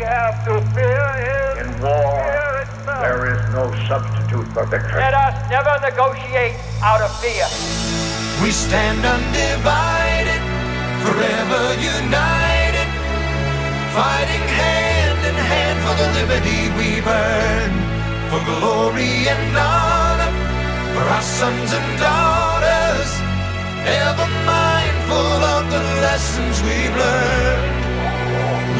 have to fear is In war, fear itself. there is no substitute for victory. Let us never negotiate out of fear. We stand undivided, forever united, fighting hand in hand for the liberty we've earned, for glory and honor, for our sons and daughters, ever mindful of the lessons we've learned.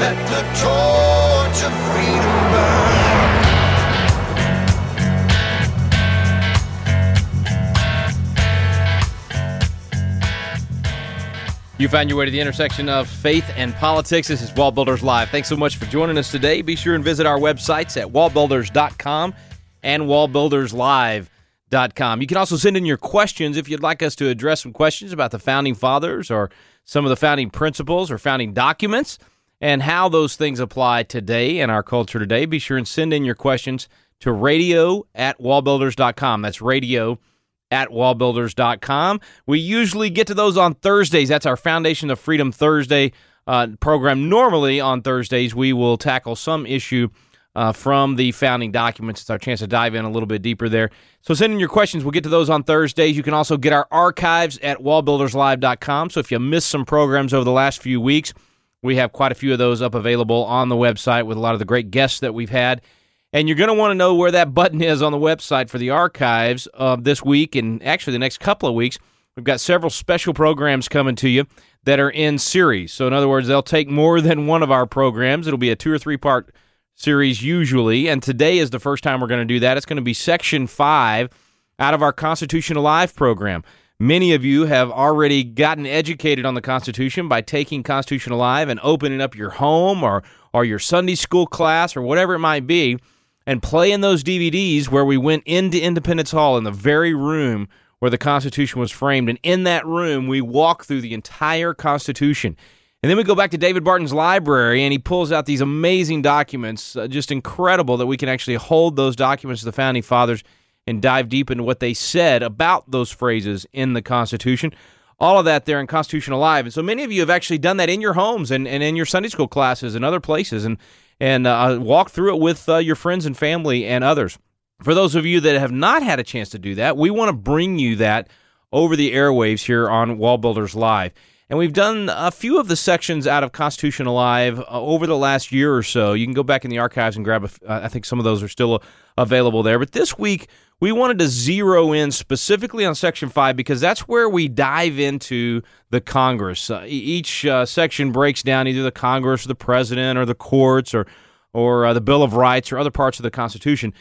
Let the torch of freedom burn. You found your way to the intersection of faith and politics. This is Wall Builders Live. Thanks so much for joining us today. Be sure and visit our websites at wallbuilders.com and wallbuilderslive.com. You can also send in your questions if you'd like us to address some questions about the founding fathers or some of the founding principles or founding documents and how those things apply today in our culture today. Be sure and send in your questions to radio at wallbuilders.com. That's radio at wallbuilders.com. We usually get to those on Thursdays. That's our Foundation of Freedom Thursday uh, program. Normally on Thursdays, we will tackle some issue uh, from the founding documents. It's our chance to dive in a little bit deeper there. So send in your questions. We'll get to those on Thursdays. You can also get our archives at wallbuilderslive.com. So if you missed some programs over the last few weeks, we have quite a few of those up available on the website with a lot of the great guests that we've had. And you're going to want to know where that button is on the website for the archives of this week and actually the next couple of weeks. We've got several special programs coming to you that are in series. So, in other words, they'll take more than one of our programs. It'll be a two or three part series usually. And today is the first time we're going to do that. It's going to be section five out of our Constitutional Alive program. Many of you have already gotten educated on the Constitution by taking Constitution Alive and opening up your home or, or your Sunday school class or whatever it might be and playing those DVDs where we went into Independence Hall in the very room where the Constitution was framed. And in that room, we walk through the entire Constitution. And then we go back to David Barton's library, and he pulls out these amazing documents, uh, just incredible that we can actually hold those documents of the Founding Fathers and dive deep into what they said about those phrases in the Constitution. All of that there in Constitution Alive. And so many of you have actually done that in your homes and, and in your Sunday school classes and other places. And and uh, walk through it with uh, your friends and family and others. For those of you that have not had a chance to do that, we want to bring you that over the airwaves here on Wall Builders Live. And we've done a few of the sections out of Constitution Alive uh, over the last year or so. You can go back in the archives and grab, uh, I think some of those are still uh, available there. But this week, we wanted to zero in specifically on Section 5 because that's where we dive into the Congress. Uh, each uh, section breaks down either the Congress or the President or the courts or, or uh, the Bill of Rights or other parts of the Constitution.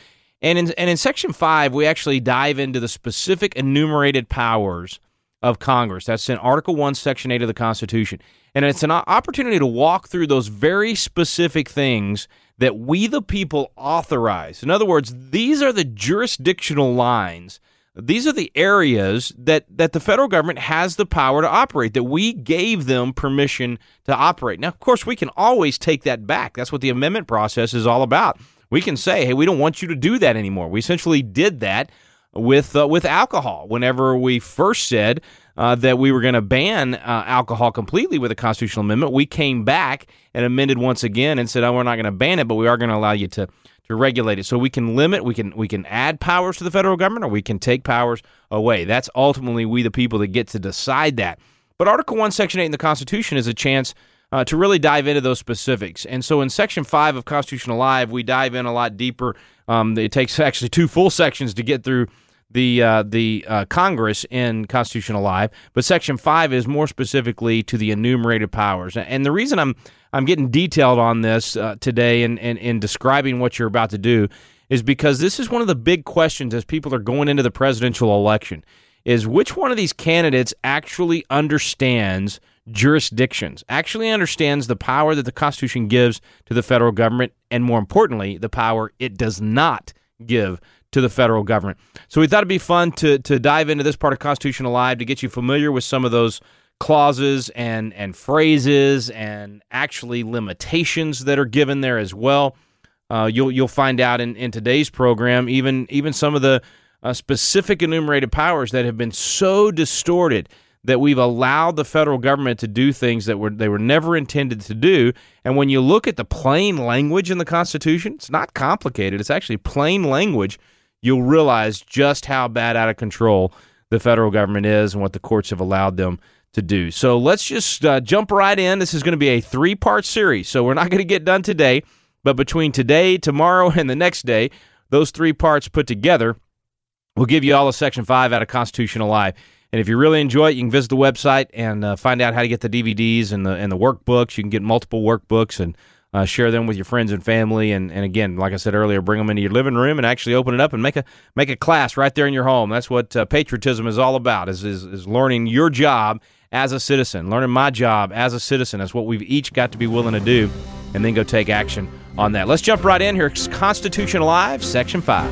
And in, and in Section 5, we actually dive into the specific enumerated powers of Congress. That's in Article 1, Section 8 of the Constitution. And it's an opportunity to walk through those very specific things that we, the people, authorize. In other words, these are the jurisdictional lines. These are the areas that, that the federal government has the power to operate, that we gave them permission to operate. Now, of course, we can always take that back. That's what the amendment process is all about. We can say, hey, we don't want you to do that anymore. We essentially did that with uh, with alcohol. Whenever we first said uh, that we were going to ban uh, alcohol completely with a constitutional amendment, we came back and amended once again and said, "Oh, we're not going to ban it, but we are going to allow you to to regulate it." So we can limit, we can we can add powers to the federal government, or we can take powers away. That's ultimately we the people that get to decide that. But Article One, Section Eight in the Constitution is a chance uh, to really dive into those specifics. And so in Section 5 of Constitution Alive, we dive in a lot deeper. Um, it takes actually two full sections to get through the uh, the uh, Congress in Constitution Alive, but Section Five is more specifically to the enumerated powers. And the reason I'm I'm getting detailed on this uh, today and in, in, in describing what you're about to do is because this is one of the big questions as people are going into the presidential election: is which one of these candidates actually understands jurisdictions, actually understands the power that the Constitution gives to the federal government, and more importantly, the power it does not give to the federal government. So we thought it'd be fun to to dive into this part of Constitution Alive to get you familiar with some of those clauses and and phrases and actually limitations that are given there as well. Uh, you'll you'll find out in, in today's program even even some of the uh, specific enumerated powers that have been so distorted that we've allowed the federal government to do things that were they were never intended to do. And when you look at the plain language in the Constitution, it's not complicated. It's actually plain language. You'll realize just how bad out of control the federal government is and what the courts have allowed them to do. So let's just uh, jump right in. This is going to be a three part series. So we're not going to get done today, but between today, tomorrow, and the next day, those three parts put together will give you all of Section 5 out of Constitutional Alive. And if you really enjoy it, you can visit the website and uh, find out how to get the DVDs and the and the workbooks. You can get multiple workbooks and uh, share them with your friends and family. And, and again, like I said earlier, bring them into your living room and actually open it up and make a make a class right there in your home. That's what uh, patriotism is all about: is, is is learning your job as a citizen, learning my job as a citizen. That's what we've each got to be willing to do, and then go take action on that. Let's jump right in here. It's Constitution Alive, Section Five.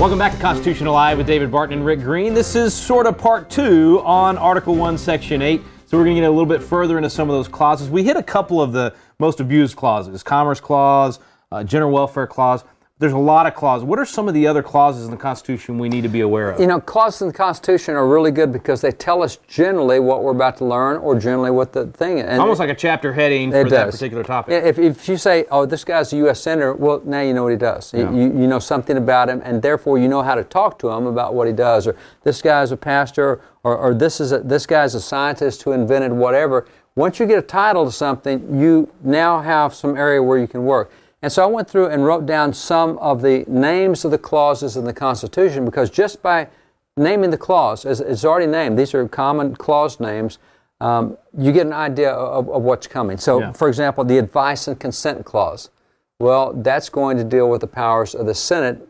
Welcome back to Constitution Alive with David Barton and Rick Green. This is sort of part two on Article 1, Section 8. So we're going to get a little bit further into some of those clauses. We hit a couple of the most abused clauses Commerce Clause, uh, General Welfare Clause. There's a lot of clauses. What are some of the other clauses in the Constitution we need to be aware of? You know, clauses in the Constitution are really good because they tell us generally what we're about to learn or generally what the thing is. And Almost like a chapter heading for it that particular topic. If, if you say, oh, this guy's a U.S. Senator, well, now you know what he does. You- Yeah. You, you know something about him, and therefore you know how to talk to him about what he does. Or this guy's a pastor, or, or this, is a, this guy's a scientist who invented whatever. Once you get a title to something, you now have some area where you can work. And so I went through and wrote down some of the names of the clauses in the Constitution because just by naming the clause, as it's already named, these are common clause names, um, you get an idea of, of what's coming. So, Yeah. for example, the advice and consent clause. Well, that's going to deal with the powers of the Senate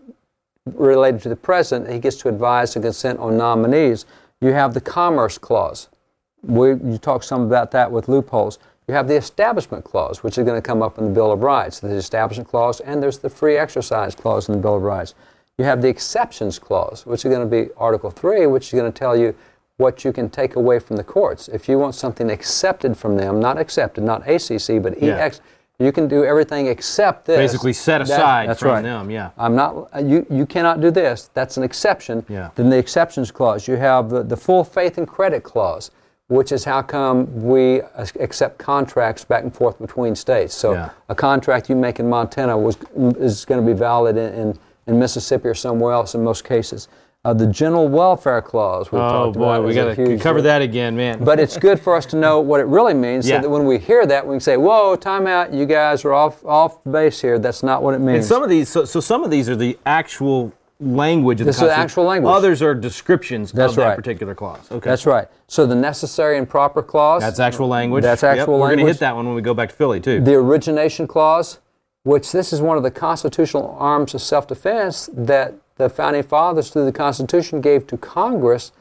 related to the president. He gets to advise and consent on nominees. You have the commerce clause. We, you talk some about that with loopholes. You have the Establishment Clause, which is going to come up in the Bill of Rights. There's the Establishment Clause, and there's the Free Exercise Clause in the Bill of Rights. You have the Exceptions Clause, which is going to be Article 3, which is going to tell you what you can take away from the courts. If you want something accepted from them, not accepted, not ACC, but Yeah. EX, you can do everything except this. Basically set That- aside that's from right. them, yeah. I'm not. You you cannot do this. That's an exception. Yeah. Then the exceptions clause. You have the, the full faith and credit clause, which is how come we accept contracts back and forth between states. So Yeah. a contract you make in Montana was is going to be valid in, in, in Mississippi or somewhere else in most cases. Uh, the general welfare clause. We've Oh talked boy, about we got to cover that again, man. But it's good for us to know what it really means, Yeah. so that when we hear that, we can say, "Whoa, time out! You guys are off off base here. That's not what it means." And some of these, so, so some of these are the actual language of This is the Constitution. actual language. Others are descriptions That's of that right. particular clause. Okay, That's right. So the necessary and proper clause. That's actual language. That's Yep, actual We're going to language. hit that one when we go back to Philly too. The origination clause, which this is one of the constitutional arms of self-defense that the founding fathers through the Constitution gave to Congress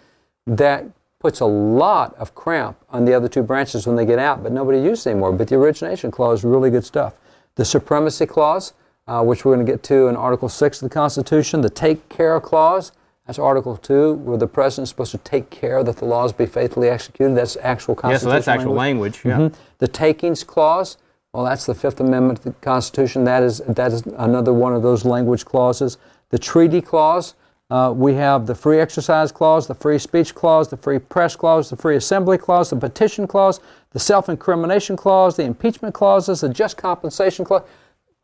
that puts a lot of cramp on the other two branches when they get out, but nobody uses anymore. But the origination clause is really good stuff. The supremacy clause, uh, which we're going to get to in Article 6 of the Constitution, the take care clause, that's Article 2, where the president is supposed to take care that the laws be faithfully executed. That's actual Constitution. yeah, so that's actual language. Yeah. Mhm. The takings clause, well, that's the Fifth Amendment to the Constitution. That is that is another one of those language clauses. The treaty clause, uh, we have the free exercise clause, the free speech clause, the free press clause, the free assembly clause, the petition clause, the self-incrimination clause, the impeachment clauses, the just compensation clause.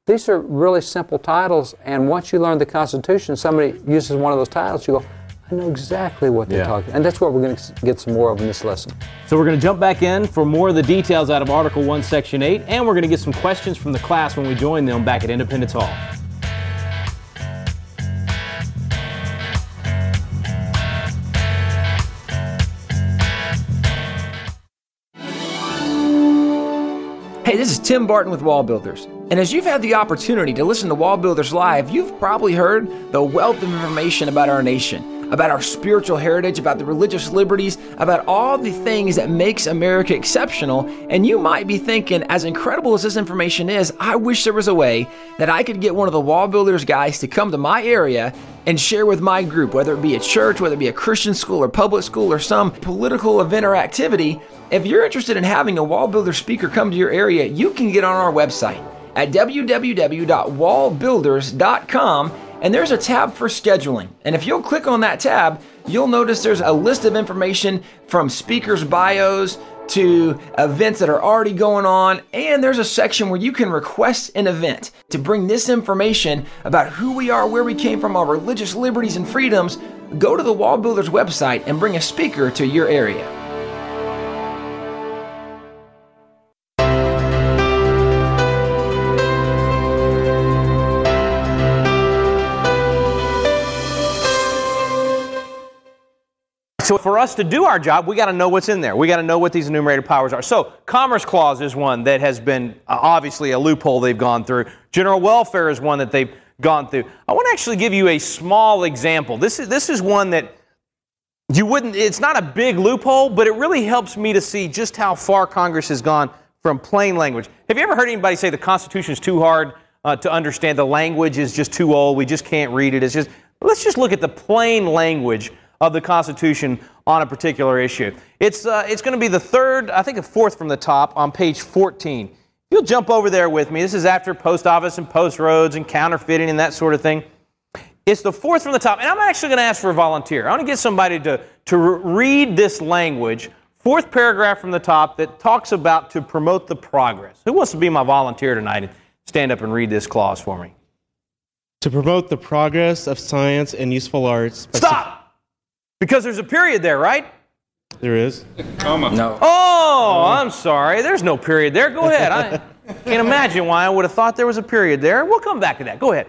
These are really simple titles, and once you learn the Constitution, somebody uses one of those titles, you go, I know exactly what they're Yeah. talking. And that's what we're going to get some more of in this lesson. So we're going to jump back in for more of the details out of Article 1, Section 8, and we're going to get some questions from the class when we join them back at Independence Hall. Hey, this is Tim Barton with Wall Builders. And as you've had the opportunity to listen to Wall Builders Live, you've probably heard the wealth of information about our nation, about our spiritual heritage, about the religious liberties, about all the things that makes America exceptional. And you might be thinking, as incredible as this information is, I wish there was a way that I could get one of the Wall Builders guys to come to my area and share with my group, whether it be a church, whether it be a Christian school or public school or some political event or activity. If you're interested in having a wall builder speaker come to your area, you can get on our website at www.wallbuilders.com and there's a tab for scheduling. And if you'll click on that tab, you'll notice there's a list of information from speakers' bios to events that are already going on, and there's a section where you can request an event to bring this information about who we are, where we came from, our religious liberties and freedoms. Go to the Wall Builders website and bring a speaker to your area. So for us to do our job, we got to know what's in there. We got to know what these enumerated powers are. So Commerce Clause is one that has been uh, obviously a loophole they've gone through. General welfare is one that they've gone through. I want to actually give you a small example. This is this is one that you wouldn't it's not a big loophole, but it really helps me to see just how far Congress has gone from plain language. Have you ever heard anybody say the Constitution is too hard uh, to understand? The language is just too old. We just can't read it. It's just let's just look at the plain language of the Constitution on a particular issue. It's, uh, it's going to be the third, I think a fourth from the top on page 14. You'll jump over there with me. This is after post office and post roads and counterfeiting and that sort of thing. It's the fourth from the top. And I'm actually going to ask for a volunteer. I want to get somebody to, to read this language, fourth paragraph from the top, that talks about to promote the progress. Who wants to be my volunteer tonight and stand up and read this clause for me? To promote the progress of science and useful arts. Stop! Because there's a period there, right? se- There is. No. Oh, I'm sorry. There's no period there. Go ahead. I can't imagine why I would have thought there was a period there. We'll come back to that. Go ahead.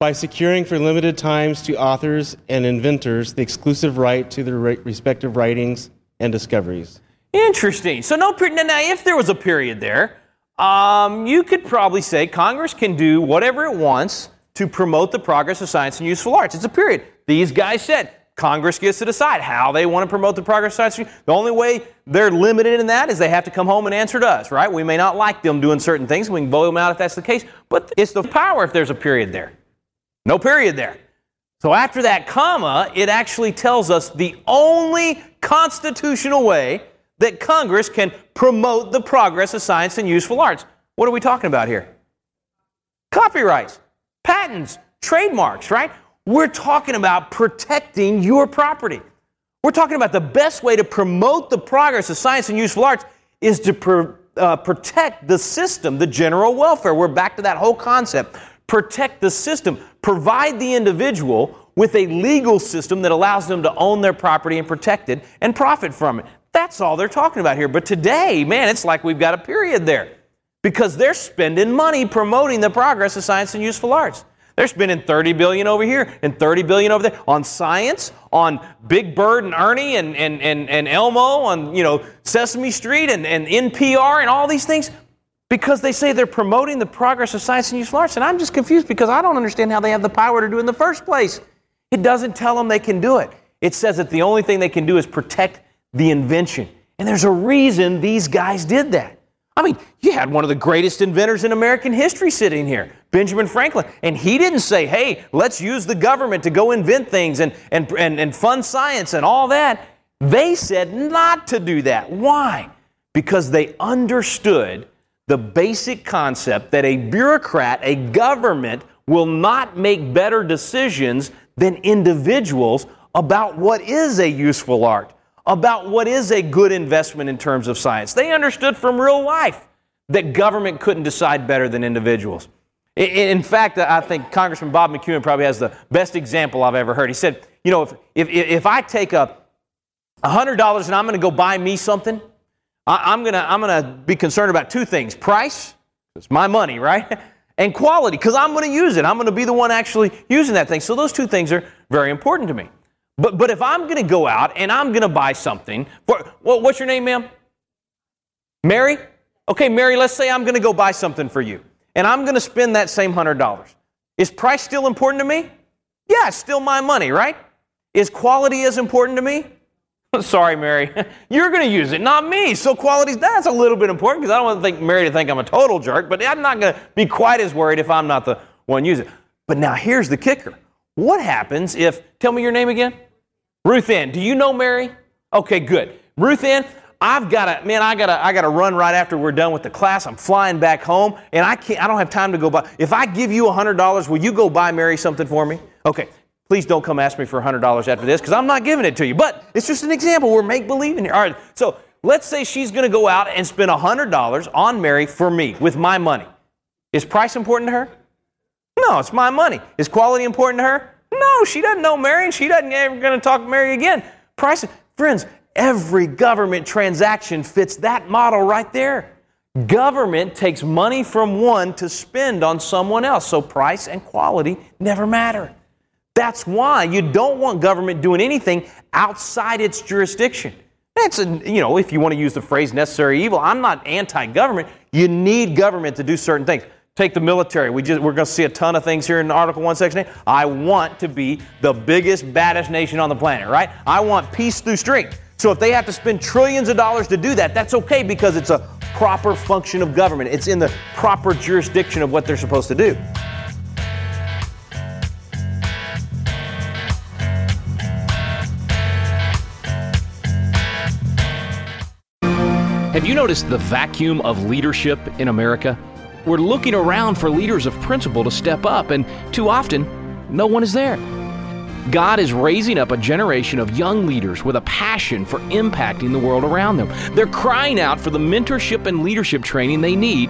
By securing for limited times to authors and inventors the exclusive right to their respective writings and discoveries. Interesting. So no period. Now, if there was a period there, um, you could probably say Congress can do whatever it wants to promote the progress of science and useful arts. It's a period. These guys said Congress gets to decide how they want to promote the progress of science. The only way they're limited in that is they have to come home and answer to us, right? We may not like them doing certain things. We can vote them out if that's the case. But it's the power if there's a period there. No period there. So after that comma, it actually tells us the only constitutional way that Congress can promote the progress of science and useful arts. What are we talking about here? Copyrights, patents, trademarks, right? We're talking about protecting your property. We're talking about the best way to promote the progress of science and useful arts is to pr- uh, protect the system, the general welfare. We're back to that whole concept. Protect the system. Provide the individual with a legal system that allows them to own their property and protect it and profit from it. That's all they're talking about here. But today, man, it's like we've got a period there because they're spending money promoting the progress of science and useful arts. They're spending 30 billion over here and 30 billion over there on science, on Big Bird and Ernie and, and, and, and Elmo, on you know Sesame Street and, and NPR and all these things because they say they're promoting the progress of science and useful arts. And I'm just confused because I don't understand how they have the power to do it in the first place. It doesn't tell them they can do it. It says that the only thing they can do is protect the invention. And there's a reason these guys did that. I mean, you had one of the greatest inventors in American history sitting here, Benjamin Franklin. And he didn't say, hey, let's use the government to go invent things and, and, and, and fund science and all that. They said not to do that. Why? Because they understood the basic concept that a bureaucrat, a government, will not make better decisions than individuals about what is a useful art about what is a good investment in terms of science. They understood from real life that government couldn't decide better than individuals. In fact, I think Congressman Bob McEwen probably has the best example I've ever heard. He said, You know, if, if, if I take a $100 and I'm going to go buy me something, I'm going to I'm going to be concerned about two things price, it's my money, right? And quality, because I'm going to use it. I'm going to be the one actually using that thing. So those two things are very important to me. But, but if I'm going to go out and I'm going to buy something, for, well, what's your name, ma'am? Mary? Okay, Mary, let's say I'm going to go buy something for you, and I'm going to spend that same $100. Is price still important to me? Yeah, it's still my money, right? Is quality as important to me? Sorry, Mary. You're going to use it, not me. So quality's that's a little bit important because I don't want to think Mary to think I'm a total jerk, but I'm not going to be quite as worried if I'm not the one using it. But now here's the kicker. What happens if, tell me your name again? Ruth Ann. Do you know Mary? Okay, good. Ruth Ann, I've got to, man, I got to, I got to run right after we're done with the class. I'm flying back home, and I can't, I don't have time to go buy. If I give you $100, will you go buy Mary something for me? Okay, please don't come ask me for $100 after this, because I'm not giving it to you. But it's just an example. We're make believing here. All right, so let's say she's going to go out and spend $100 on Mary for me with my money. Is price important to her? No, it's my money. Is quality important to her? No, she doesn't know Mary, and she doesn't ever going to talk to Mary again. Price, friends, every government transaction fits that model right there. Government takes money from one to spend on someone else, so price and quality never matter. That's why you don't want government doing anything outside its jurisdiction. It's a, you know, if you want to use the phrase necessary evil, I'm not anti-government. You need government to do certain things. Take the military. We just, we're going to see a ton of things here in Article 1, Section 8. I want to be the biggest, baddest nation on the planet, right? I want peace through strength. So if they have to spend trillions of dollars to do that, that's okay because it's a proper function of government. It's in the proper jurisdiction of what they're supposed to do. Have you noticed the vacuum of leadership in America? We're looking around for leaders of principle to step up, and too often, no one is there. God is raising up a generation of young leaders with a passion for impacting the world around them. They're crying out for the mentorship and leadership training they need.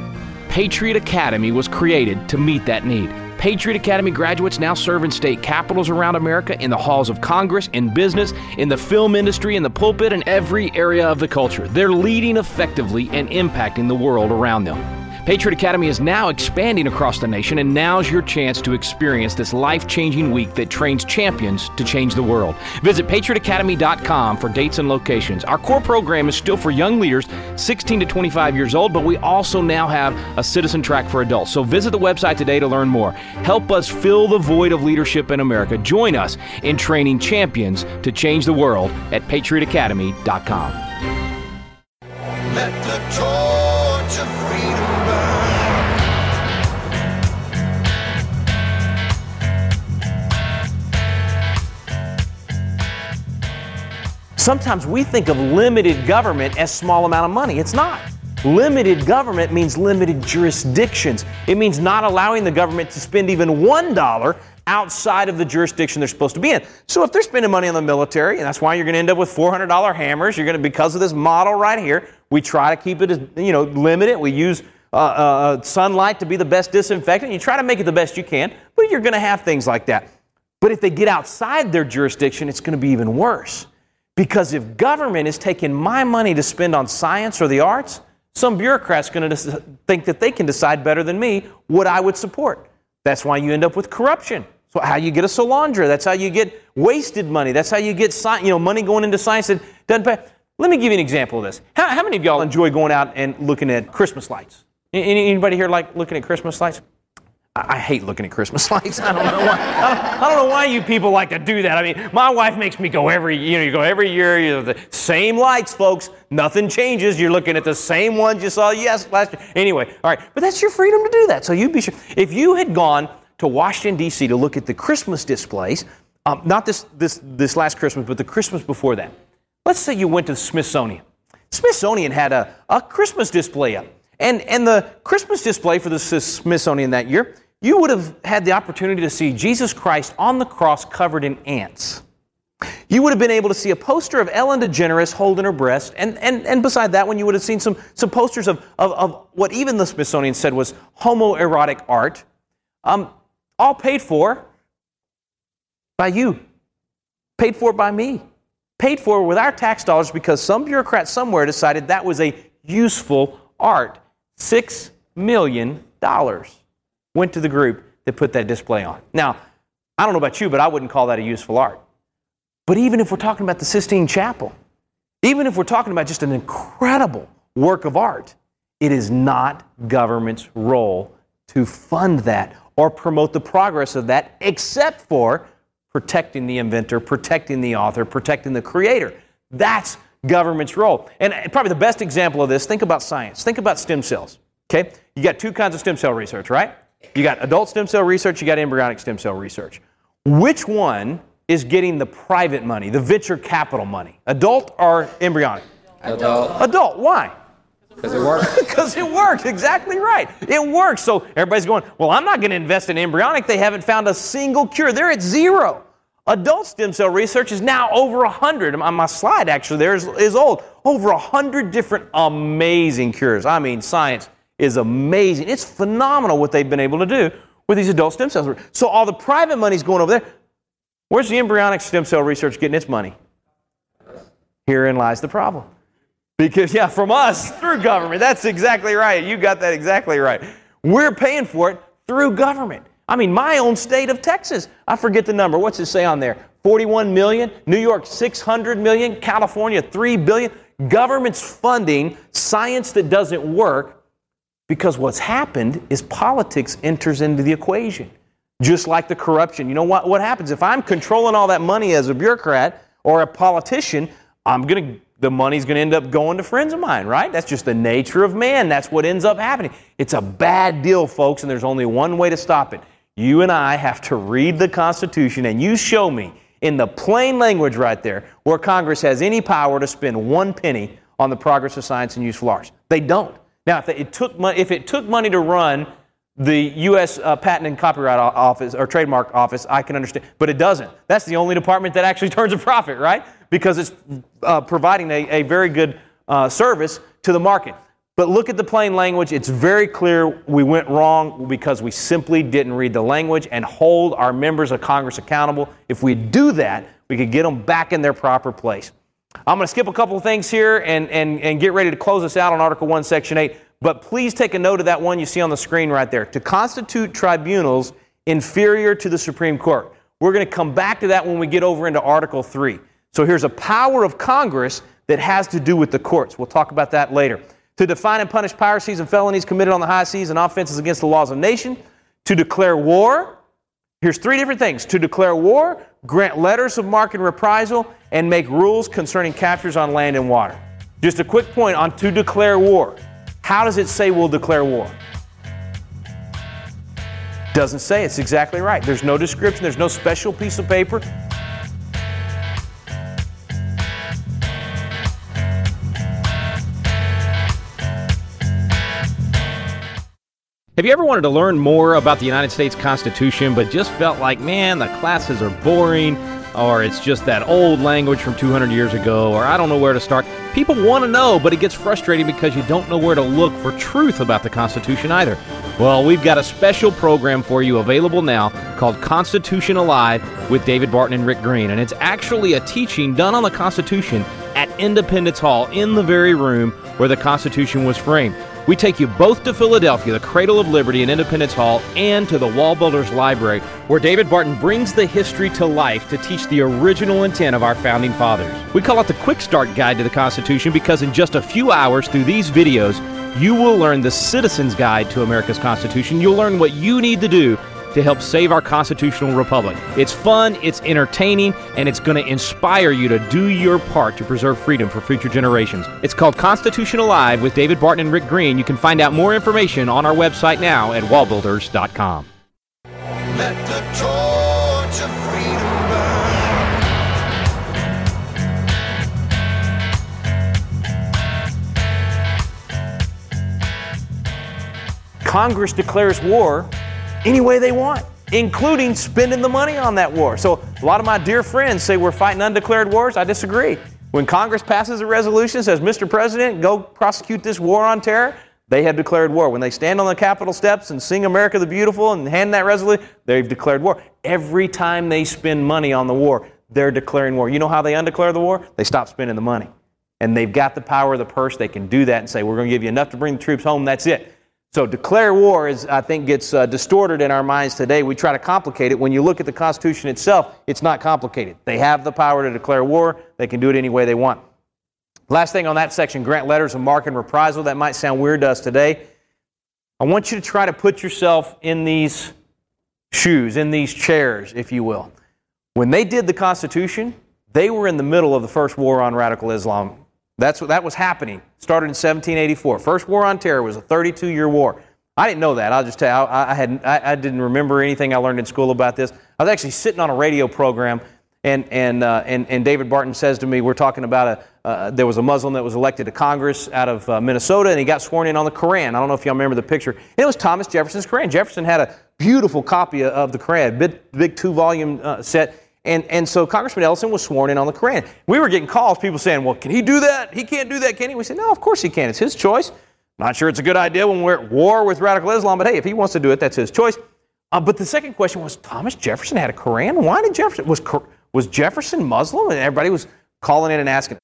Patriot Academy was created to meet that need. Patriot Academy graduates now serve in state capitals around America, in the halls of Congress, in business, in the film industry, in the pulpit, and every area of the culture. They're leading effectively and impacting the world around them. Patriot Academy is now expanding across the nation, and now's your chance to experience this life changing week that trains champions to change the world. Visit patriotacademy.com for dates and locations. Our core program is still for young leaders 16 to 25 years old, but we also now have a citizen track for adults. So visit the website today to learn more. Help us fill the void of leadership in America. Join us in training champions to change the world at patriotacademy.com. Sometimes we think of limited government as small amount of money. It's not. Limited government means limited jurisdictions. It means not allowing the government to spend even one dollar outside of the jurisdiction they're supposed to be in. So if they're spending money on the military, and that's why you're going to end up with $400 hammers, you're going to because of this model right here. We try to keep it as you know limited. We use uh, uh, sunlight to be the best disinfectant. You try to make it the best you can, but you're going to have things like that. But if they get outside their jurisdiction, it's going to be even worse. Because if government is taking my money to spend on science or the arts, some bureaucrat's going to think that they can decide better than me what I would support. That's why you end up with corruption. So how you get a Solyndra. That's how you get wasted money. That's how you get sci- you know money going into science that doesn't pay. Let me give you an example of this. How, how many of y'all enjoy going out and looking at Christmas lights? Any, anybody here like looking at Christmas lights? I, hate looking at Christmas lights. I don't know why. I don't, I don't know why you people like to do that. I mean, my wife makes me go every you know you go every year. You know, the same lights, folks. Nothing changes. You're looking at the same ones you saw yes last year. Anyway, all right. But that's your freedom to do that. So you'd be sure if you had gone to Washington D.C. to look at the Christmas displays, um, not this this this last Christmas, but the Christmas before that. Let's say you went to the Smithsonian. Smithsonian had a, a Christmas display up. And, and the Christmas display for the Smithsonian that year, you would have had the opportunity to see Jesus Christ on the cross covered in ants. You would have been able to see a poster of Ellen DeGeneres holding her breast, and, and, and beside that one, you would have seen some, some posters of, of, of what even the Smithsonian said was homoerotic art, um, all paid for by you, paid for by me, paid for with our tax dollars because some bureaucrat somewhere decided that was a useful art. Six million dollars went to the group that put that display on. Now, I don't know about you, but I wouldn't call that a useful art. But even if we're talking about the Sistine Chapel, even if we're talking about just an incredible work of art, it is not government's role to fund that or promote the progress of that, except for protecting the inventor, protecting the author, protecting the creator. That's government's role. And probably the best example of this, think about science. Think about stem cells. Okay? You got two kinds of stem cell research, right? You got adult stem cell research, you got embryonic stem cell research. Which one is getting the private money, the venture capital money? Adult or embryonic? Adult. Adult. Why? Because it works. Because it works. Exactly right. It works. So everybody's going, well, I'm not going to invest in embryonic. They haven't found a single cure. They're at zero. Adult stem cell research is now over 100. On my slide, actually, there is, is old. Over 100 different amazing cures. I mean, science is amazing. It's phenomenal what they've been able to do with these adult stem cells. So all the private money's going over there. Where's the embryonic stem cell research getting its money? Herein lies the problem. Because, yeah, from us through government. That's exactly right. You got that exactly right. We're paying for it through government. I mean, my own state of Texas, I forget the number. What's it say on there? 41 million. New York, 600 million. California, 3 billion. Government's funding science that doesn't work because what's happened is politics enters into the equation. Just like the corruption. You know what, what happens? If I'm controlling all that money as a bureaucrat or a politician, I'm going to the money's going to end up going to friends of mine, right? That's just the nature of man. That's what ends up happening. It's a bad deal, folks, and there's only one way to stop it. You and I have to read the Constitution, and you show me in the plain language right there where Congress has any power to spend one penny on the progress of science and useful arts. They don't. Now, if it took, money, if it took money to run the U.S. Uh, Patent and Copyright Office or Trademark Office, I can understand, but it doesn't. That's the only department that actually turns a profit, right? Because it's uh, providing a, a, very good uh, service to the market. But look at the plain language. It's very clear we went wrong because we simply didn't read the language and hold our members of Congress accountable. If we do that, we could get them back in their proper place. I'm going to skip a couple of things here and, and, and get ready to close us out on Article 1, Section 8. But please take a note of that one you see on the screen right there. To constitute tribunals inferior to the Supreme Court. We're going to come back to that when we get over into Article 3. So here's a power of Congress that has to do with the courts. We'll talk about that later to define and punish piracies and felonies committed on the high seas and offenses against the laws of nation, to declare war. Here's three different things to declare war, grant letters of marque and reprisal, and make rules concerning captures on land and water. Just a quick point on to declare war. How does it say we'll declare war? Doesn't say. It's exactly right. There's no description, there's no special piece of paper. Have you ever wanted to learn more about the United States Constitution but just felt like, man, the classes are boring, or it's just that old language from 200 years ago, or I don't know where to start? People want to know, but it gets frustrating because you don't know where to look for truth about the Constitution either. Well, we've got a special program for you available now called Constitution Alive with David Barton and Rick Green, and it's actually a teaching done on the Constitution at Independence Hall in the very room where the Constitution was framed. We take you both to Philadelphia, the cradle of liberty and Independence Hall, and to the Wall Builders Library, where David Barton brings the history to life to teach the original intent of our founding fathers. We call it the Quick Start Guide to the Constitution because in just a few hours through these videos, you will learn the Citizen's Guide to America's Constitution. You'll learn what you need to do to help save our constitutional republic. It's fun, it's entertaining, and it's going to inspire you to do your part to preserve freedom for future generations. It's called Constitution Alive with David Barton and Rick Green. You can find out more information on our website now at wallbuilders.com. Let the torch of freedom burn. Congress declares war any way they want, including spending the money on that war. So a lot of my dear friends say we're fighting undeclared wars. I disagree. When Congress passes a resolution says, Mr. President, go prosecute this war on terror, they have declared war. When they stand on the Capitol steps and sing America the Beautiful and hand that resolution, they've declared war. Every time they spend money on the war, they're declaring war. You know how they undeclare the war? They stop spending the money. And they've got the power of the purse. They can do that and say, we're going to give you enough to bring the troops home. That's it. So declare war is, I think, gets uh, distorted in our minds today. We try to complicate it. When you look at the Constitution itself, it's not complicated. They have the power to declare war. They can do it any way they want. Last thing on that section, grant letters of marque and reprisal. That might sound weird to us today. I want you to try to put yourself in these shoes, in these chairs, if you will. When they did the Constitution, they were in the middle of the first war on radical Islam that's what that was happening. Started in 1784. First war on terror was a 32-year war. I didn't know that. I'll just tell you, I, I, had, I, I didn't remember anything I learned in school about this. I was actually sitting on a radio program, And, and, uh, and, and David Barton says to me, we're talking about a, uh, there was a Muslim that was elected to Congress out of uh, Minnesota, and he got sworn in on the Koran. I don't know if y'all remember the picture. And it was Thomas Jefferson's Koran. Jefferson had a beautiful copy of the Koran, big, big two volume uh, set. And, and so Congressman Ellison was sworn in on the Koran. We were getting calls, people saying, well, can he do that? He can't do that, can he? We said, no, of course he can. It's his choice. Not sure it's a good idea when we're at war with radical Islam, but hey, if he wants to do it, that's his choice. Uh, but the second question was Thomas Jefferson had a Koran. Why did Jefferson was was Jefferson Muslim? And everybody was calling in and asking.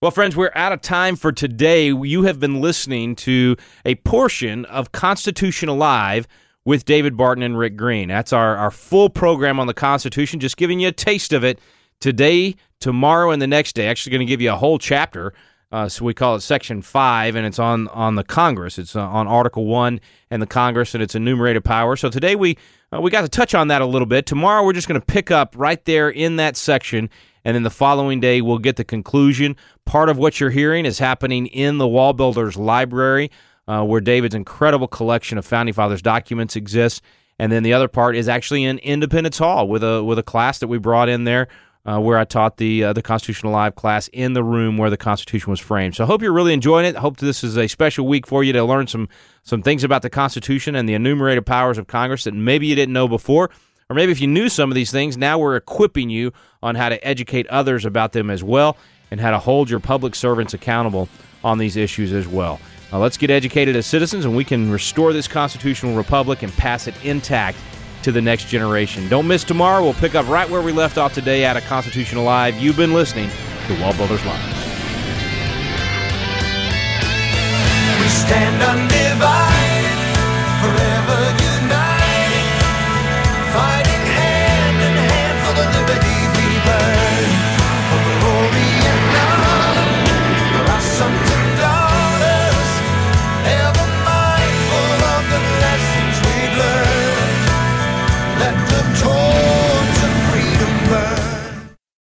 Well, friends, we're out of time for today. You have been listening to a portion of Constitution Alive with David Barton and Rick Green. That's our, our full program on the Constitution, just giving you a taste of it today, tomorrow, and the next day. Actually, going to give you a whole chapter uh, so we call it Section 5, and it's on, on the Congress. It's uh, on Article 1 and the Congress, and it's enumerated power. So today we, uh, we got to touch on that a little bit. Tomorrow we're just going to pick up right there in that section, and then the following day we'll get the conclusion. Part of what you're hearing is happening in the Wall Builders Library, uh, where David's incredible collection of Founding Fathers documents exists. And then the other part is actually in Independence Hall with a with a class that we brought in there uh, where I taught the uh, the Constitution Alive class in the room where the Constitution was framed. So I hope you're really enjoying it. I hope this is a special week for you to learn some some things about the Constitution and the enumerated powers of Congress that maybe you didn't know before. Or maybe if you knew some of these things, now we're equipping you on how to educate others about them as well and how to hold your public servants accountable on these issues as well. Now, let's get educated as citizens and we can restore this constitutional republic and pass it intact to the next generation. Don't miss tomorrow. We'll pick up right where we left off today at a Constitution Alive. You've been listening to Wall Live. We stand undivided,